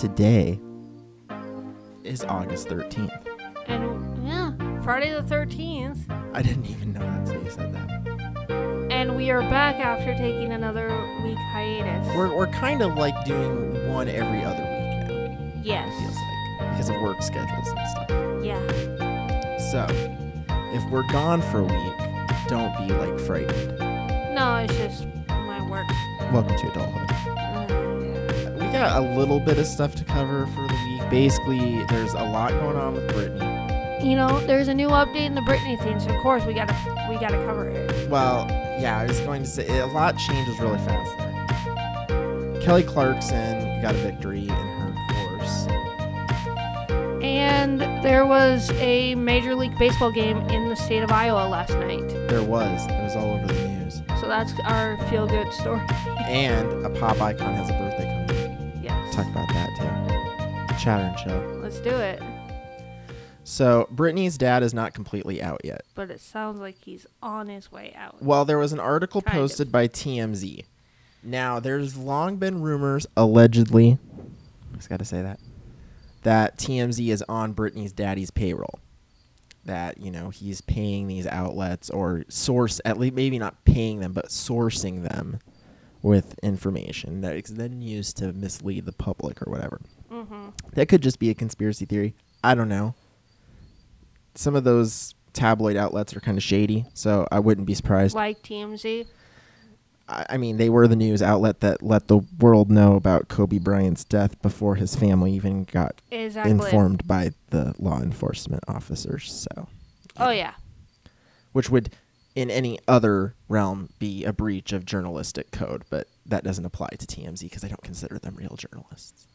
today is August 13th. And yeah, Friday the 13th. I didn't even know that's how you said that. And we are back after taking another week hiatus. We're, we're kind of like doing one every other week now, yes. it feels like, because of work schedules and stuff. Yeah. So, if we're gone for a week, don't be like frightened. No, it's just my work. Welcome to adulthood. Uh, We got a little bit of stuff to cover for the week. Basically, there's a lot going on with Britney. you know, there's a new update in the Britney thing, so of course we gotta we gotta cover it. Well, yeah, I was going to say a lot changes really fast there. Kelly Clarkson got a victory in her course. And there was a Major League Baseball game in the state of Iowa last night. There was. It was all over the news. So that's our feel good story. And a pop icon has a birthday coming. Talk about that too. The Chatter and show. Let's do it. So Britney's dad is not completely out yet. But it sounds like he's on his way out. Well, there was an article Kind of. posted by TMZ. Now, there's long been rumors, allegedly, I just got to say that, that TMZ is on Britney's daddy's payroll. That, you know, he's paying these outlets or source, at least maybe not paying them, but sourcing them with information that is then used to mislead the public or whatever. Mm-hmm. That could just be a conspiracy theory. I don't know. Some of those tabloid outlets are kind of shady, so I wouldn't be surprised. Like TMZ. I I mean, they were the news outlet that let the world know about Kobe Bryant's death before his family even got Exactly. informed by the law enforcement officers. So, Oh yeah. which would, in any other realm, be a breach of journalistic code, but that doesn't apply to TMZ because I don't consider them real journalists.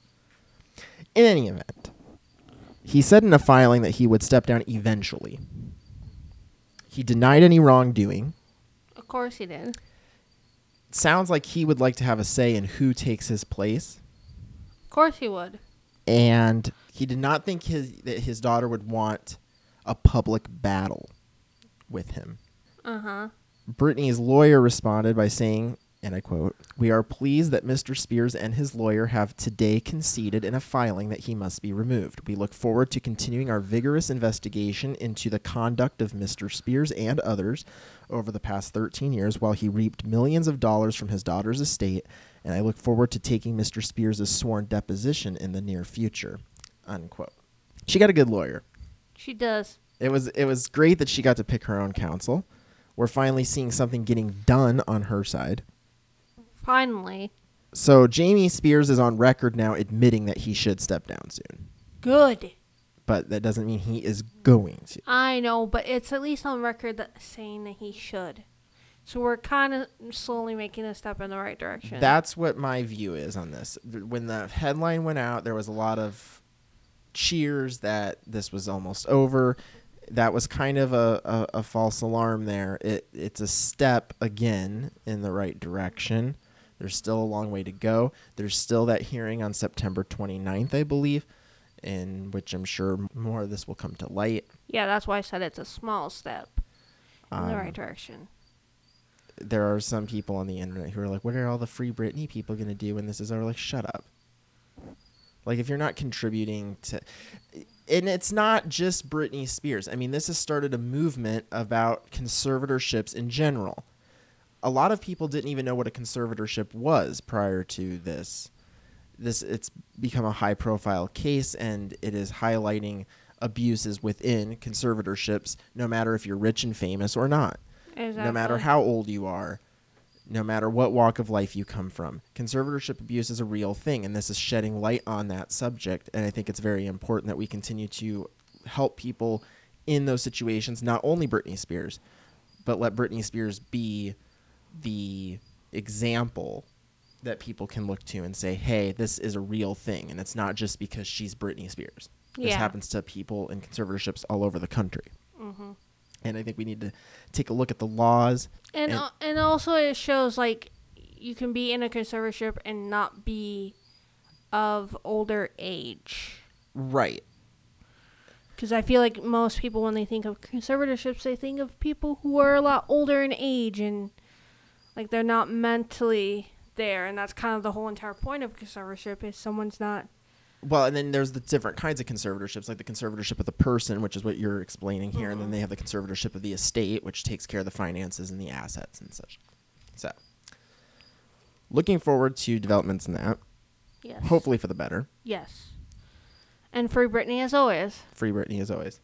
In any event, he said in a filing that he would step down eventually. He denied any wrongdoing. Of course he did. Sounds like he would like to have a say in who takes his place. Of course he would. and he did not think his that his daughter would want a public battle with him. Uh huh. Britney's lawyer responded by saying, and I quote, "We are pleased that Mr. Spears and his lawyer have today conceded in a filing that he must be removed. We look forward to continuing our vigorous investigation into the conduct of Mr. Spears and others over the past 13 years while he reaped millions of dollars from his daughter's estate, and I look forward to taking Mr. Spears' sworn deposition in the near future." Unquote. She got a good lawyer. She does. It was it was great that she got to pick her own counsel. We're finally seeing something getting done on her side. Finally. So Jamie Spears is on record now admitting that he should step down soon. Good. But that doesn't mean he is going to. I know, but it's at least on record that saying that he should. So we're kind of slowly making a step in the right direction. That's what my view is on this. When the headline went out, there was a lot of cheers that this was almost over. That was kind of a, a, a false alarm there. It it's a step again in the right direction. There's still a long way to go. There's still that hearing on September 29th, I believe, in which I'm sure more of this will come to light. yeah, that's why I said it's a small step in the Um, right direction. there are some people on the internet who are like, "What are all the free Britney people going to do when this is over?" Like, shut up. Like, if you're not contributing to, and it's not just Britney Spears. I mean, this has started a movement about conservatorships in general. A lot of people didn't even know what a conservatorship was prior to this. This it's become a high-profile case, and it is highlighting abuses within conservatorships, no matter if you're rich and famous or not Exactly. no matter how old you are, no matter what walk of life you come from. Conservatorship abuse is a real thing, and this is shedding light on that subject. And I think it's very important that we continue to help people in those situations, not only Britney Spears, but let Britney Spears be the example that people can look to and say, hey, this is a real thing. And it's not just because she's Britney Spears. This happens to people in conservatorships all over the country. hmm And I think we need to take a look at the laws And And- uh, and also it shows like you can be in a conservatorship and not be of older age. Right. Because I feel like most people, when they think of conservatorships, they think of people who are a lot older in age and like they're not mentally there. And that's kind of the whole entire point of conservatorship is someone's not well, and then there's the different kinds of conservatorships, like the conservatorship of the person, which is what you're explaining here, and then mm-hmm. they have the conservatorship of the estate, which takes care of the finances and the assets and such. So, looking forward to developments in that, Yes. hopefully for the better. Yes. And free Britney as always. Free Britney as always.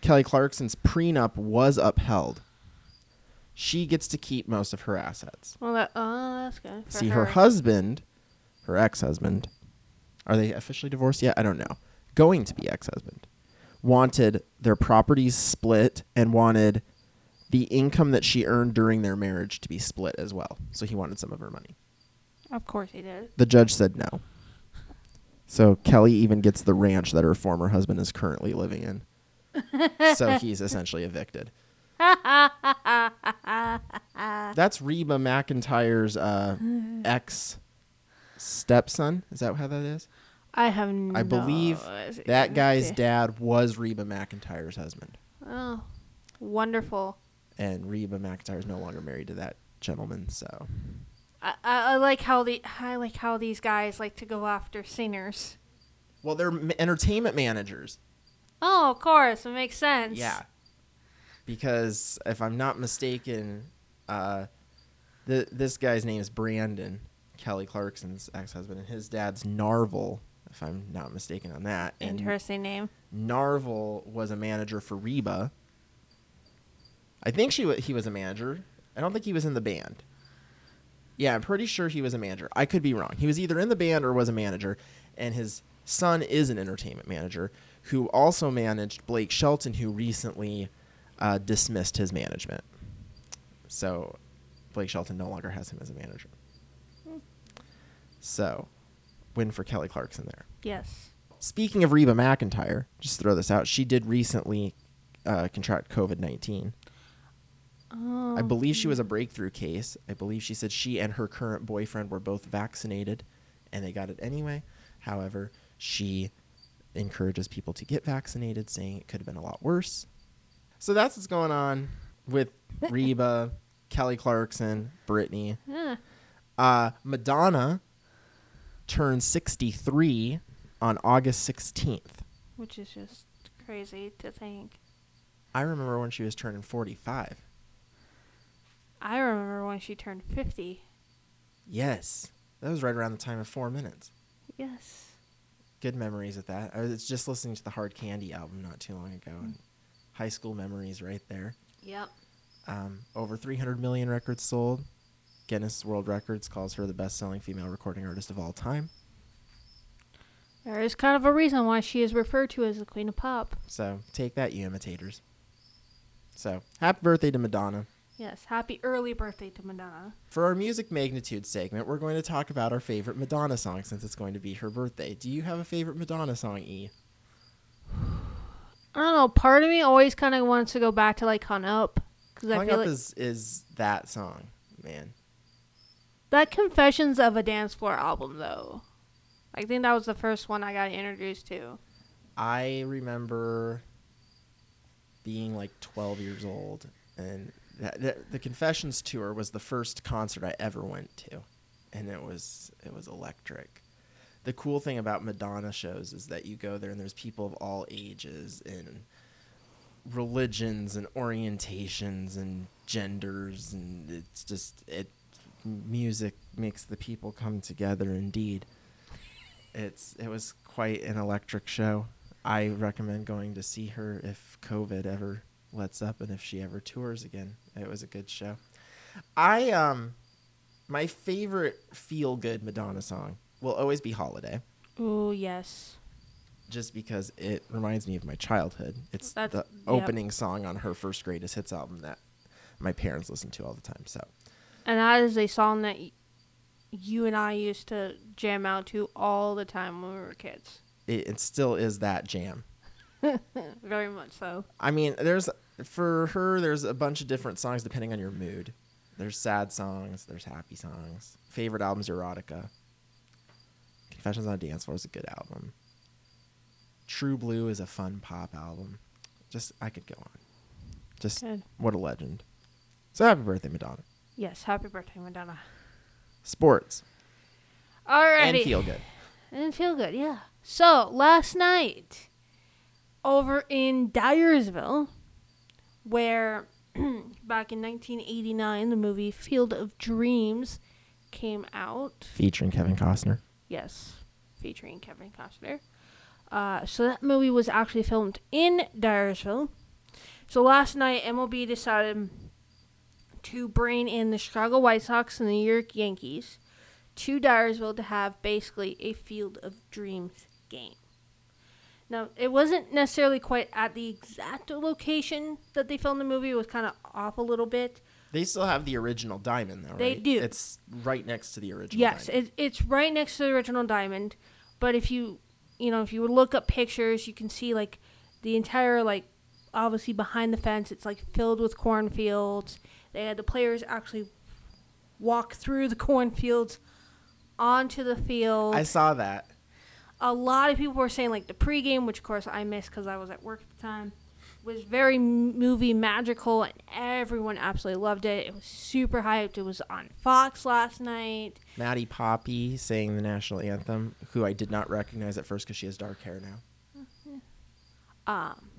Kelly Clarkson's prenup was upheld. She gets to keep most of her assets. Well, that oh, that's good. For See, her husband, her ex-husband, are they officially divorced yet? I don't know. Going to be ex-husband, wanted their properties split and wanted the income that she earned during their marriage to be split as well. So he wanted some of her money. Of course he did. The judge said no. So Kelly even gets the ranch that her former husband is currently living in. so he's essentially evicted. That's Reba McEntire's uh, ex stepson. Is that how that is? I have no I believe. That guy's Okay. dad was Reba McEntire's husband, Oh, wonderful. and Reba McIntyre is no longer married to that gentleman. So I, I, I like how the I like how these guys like to go after singers. well, they're m- entertainment managers. Oh, of course, it makes sense. Yeah. Because if I'm not mistaken, uh, the this guy's name is Brandon, Kelly Clarkson's ex-husband, and his dad's Narvel, if I'm not mistaken on that. And Interesting name. Narvel was a manager for Reba. I think she wa he was a manager. I don't think he was in the band. Yeah, I'm pretty sure he was a manager. I could be wrong. He was either in the band or was a manager, and his son is an entertainment manager who also managed Blake Shelton, who recently uh, dismissed his management. So Blake Shelton no longer has him as a manager. So, win for Kelly Clarkson there. Yes. Speaking of Reba McEntire, just throw this out. She did recently uh, contract COVID 19. Oh. I believe she was a breakthrough case. I believe she said she and her current boyfriend were both vaccinated and they got it anyway. However, she encourages people to get vaccinated, saying it could have been a lot worse. So that's what's going on with Reba, Kelly Clarkson, Britney. Yeah. Uh, Madonna turned 63 on August 16th. Which is just crazy to think. I remember when she was turning 45. I remember when she turned 50. Yes. That was right around the time of Four Minutes. Yes. Good memories of that. I was just listening to the Hard Candy album not too long ago. And high school memories right there. Yep. Um, over 300 million records sold. Guinness World Records calls her the best selling female recording artist of all time. There is kind of a reason why she is referred to as the Queen of Pop. So take that, you imitators. So happy birthday to Madonna. Yes. Happy early birthday to Madonna. For our music magnitude segment, we're going to talk about our favorite Madonna song since it's going to be her birthday. Do you have a favorite Madonna song, E? I don't know. Part of me always kind of wants to go back to like Hung Up because I Hung feel Up like is, is that song, man. That Confessions of a Dance Floor album though. I think that was the first one I got introduced to. I remember being like 12 years old, and that, that, the Confessions tour was the first concert I ever went to, and it was it was electric. The cool thing about Madonna shows is that you go there and there's people of all ages and religions and orientations and genders, and it's just it music makes the people come together. Indeed, it's it was quite an electric show. I recommend going to see her if COVID ever lets up and if she ever tours again. It was a good show. I um my favorite feel good Madonna song will always be Holiday oh yes. just because it reminds me of my childhood. It's That's- the yep. opening song on her first greatest hits album that my parents listened to all the time. So And that is a song that y- you and I used to jam out to all the time when we were kids. it, it still is that jam. Very much so. I mean, there's for her. There's a bunch of different songs depending on your mood. There's sad songs. There's happy songs. Favorite albums: Erotica. Confessions on a Dance Floor is a good album. True Blue is a fun pop album. Just I could go on. Just Good. what a legend. So happy birthday, Madonna. Yes, happy birthday, Madonna. Sports Alrighty. and feel good. And feel good, yeah. So last night, over in Dyersville, where back in 1989 the movie Field of Dreams came out. Featuring Kevin Costner. Yes, featuring Kevin Costner. Uh, so that movie was actually filmed in Dyersville. So last night, MLB decided to bring in the Chicago White Sox and the New York Yankees to Dyersville to have basically a Field of Dreams game. Now, it wasn't necessarily quite at the exact location that they filmed the movie. It was kind of off a little bit. They still have the original diamond, though, right? They do. It's right next to the original. Yes, diamond. it, it's right next to the original diamond. But if you, you know, if you would look up pictures, you can see like the entire like obviously behind the fence. It's like filled with cornfields. They had the players actually walk through the cornfields onto the field. I saw that. a lot of people were saying like the pregame, which of course I missed because I was at work at the time, was very movie magical, and everyone absolutely loved it. It was super hyped. It was on Fox last night. Maddie Poppe saying the national anthem, who I did not recognize at first because she has dark hair now. Um,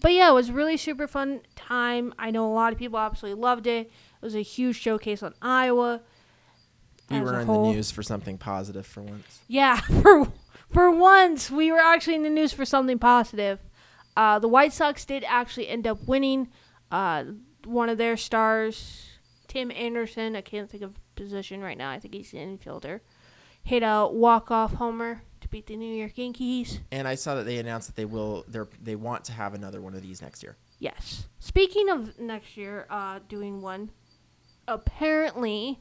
but yeah, it was really super fun time. I know a lot of people absolutely loved it. It was a huge showcase on Iowa. We were in whole. the news for something positive for once. Yeah, for for once, we were actually in the news for something positive. Uh, the White Sox did actually end up winning. Uh, one of their stars, Tim Anderson, I can't think of position right now. I think he's an infielder. Hit a walk off homer beat the New York Yankees. And I saw that they announced that they will. They they want to have another one of these next year. Yes. Speaking of next year, uh, doing one, apparently,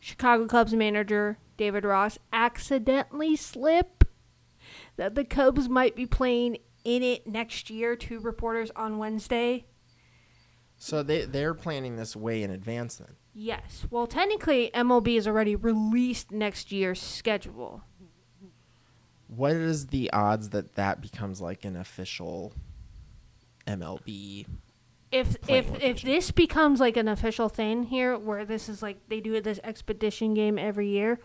Chicago Cubs manager David Ross accidentally slipped that the Cubs might be playing in it next year to reporters on Wednesday. So they they're planning this way in advance then. Yes. Well, technically, MLB has already released next year's schedule. What is the odds that that becomes like an official MLB? If if if this becomes like an official thing here, where this is like they do this expedition game every year.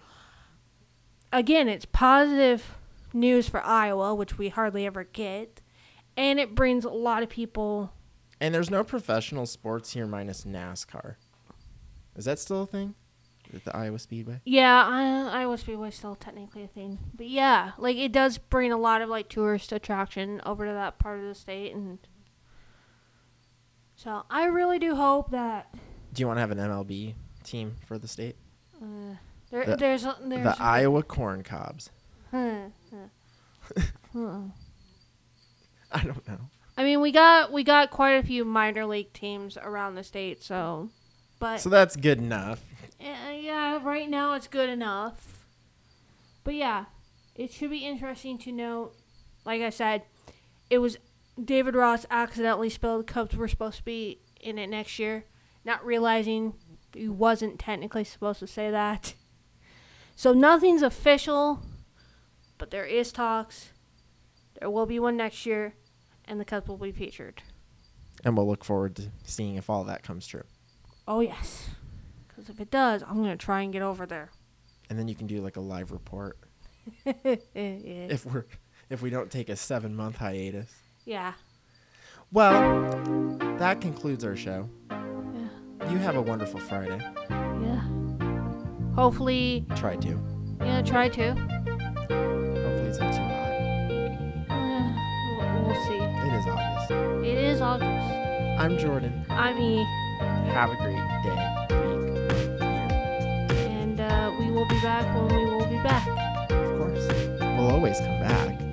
Again, it's positive news for Iowa, which we hardly ever get, and it brings a lot of people. And there's no professional sports here minus NASCAR. Is that still a thing? At the Iowa Speedway? Yeah, I, Iowa Speedway is still technically a thing, but yeah, like it does bring a lot of like tourist attraction over to that part of the state, and so I really do hope that Do you want to have an MLB team for the state? uh, there, The- there's a, there's the Iowa Corn Cobs. Huh, huh. Huh. I don't know. I mean, we got we got quite a few minor league teams around the state, so but So that's good enough. Uh, yeah, right now it's good enough. But yeah, it should be interesting to note. Like I said, it was David Ross accidentally spelled the Cubs were supposed to be in it next year, not realizing he wasn't technically supposed to say that. So nothing's official, but there is talks. There will be one next year, and the Cubs will be featured. And we'll look forward to seeing if all that comes true. Oh yes, because if it does, I'm gonna try and get over there. And then you can do like a live report yeah. if we're if we don't take a 7-month hiatus. yeah. Well, that concludes our show. Yeah. You have a wonderful Friday. Yeah. Hopefully, Try to. yeah, try to. Hopefully it's not too hot. Uh, we'll, see. It is August. It is August. I'm Jordan. I'm E. Have a great day, week, year. and we will be back when we will be back. Of course. We'll always come back.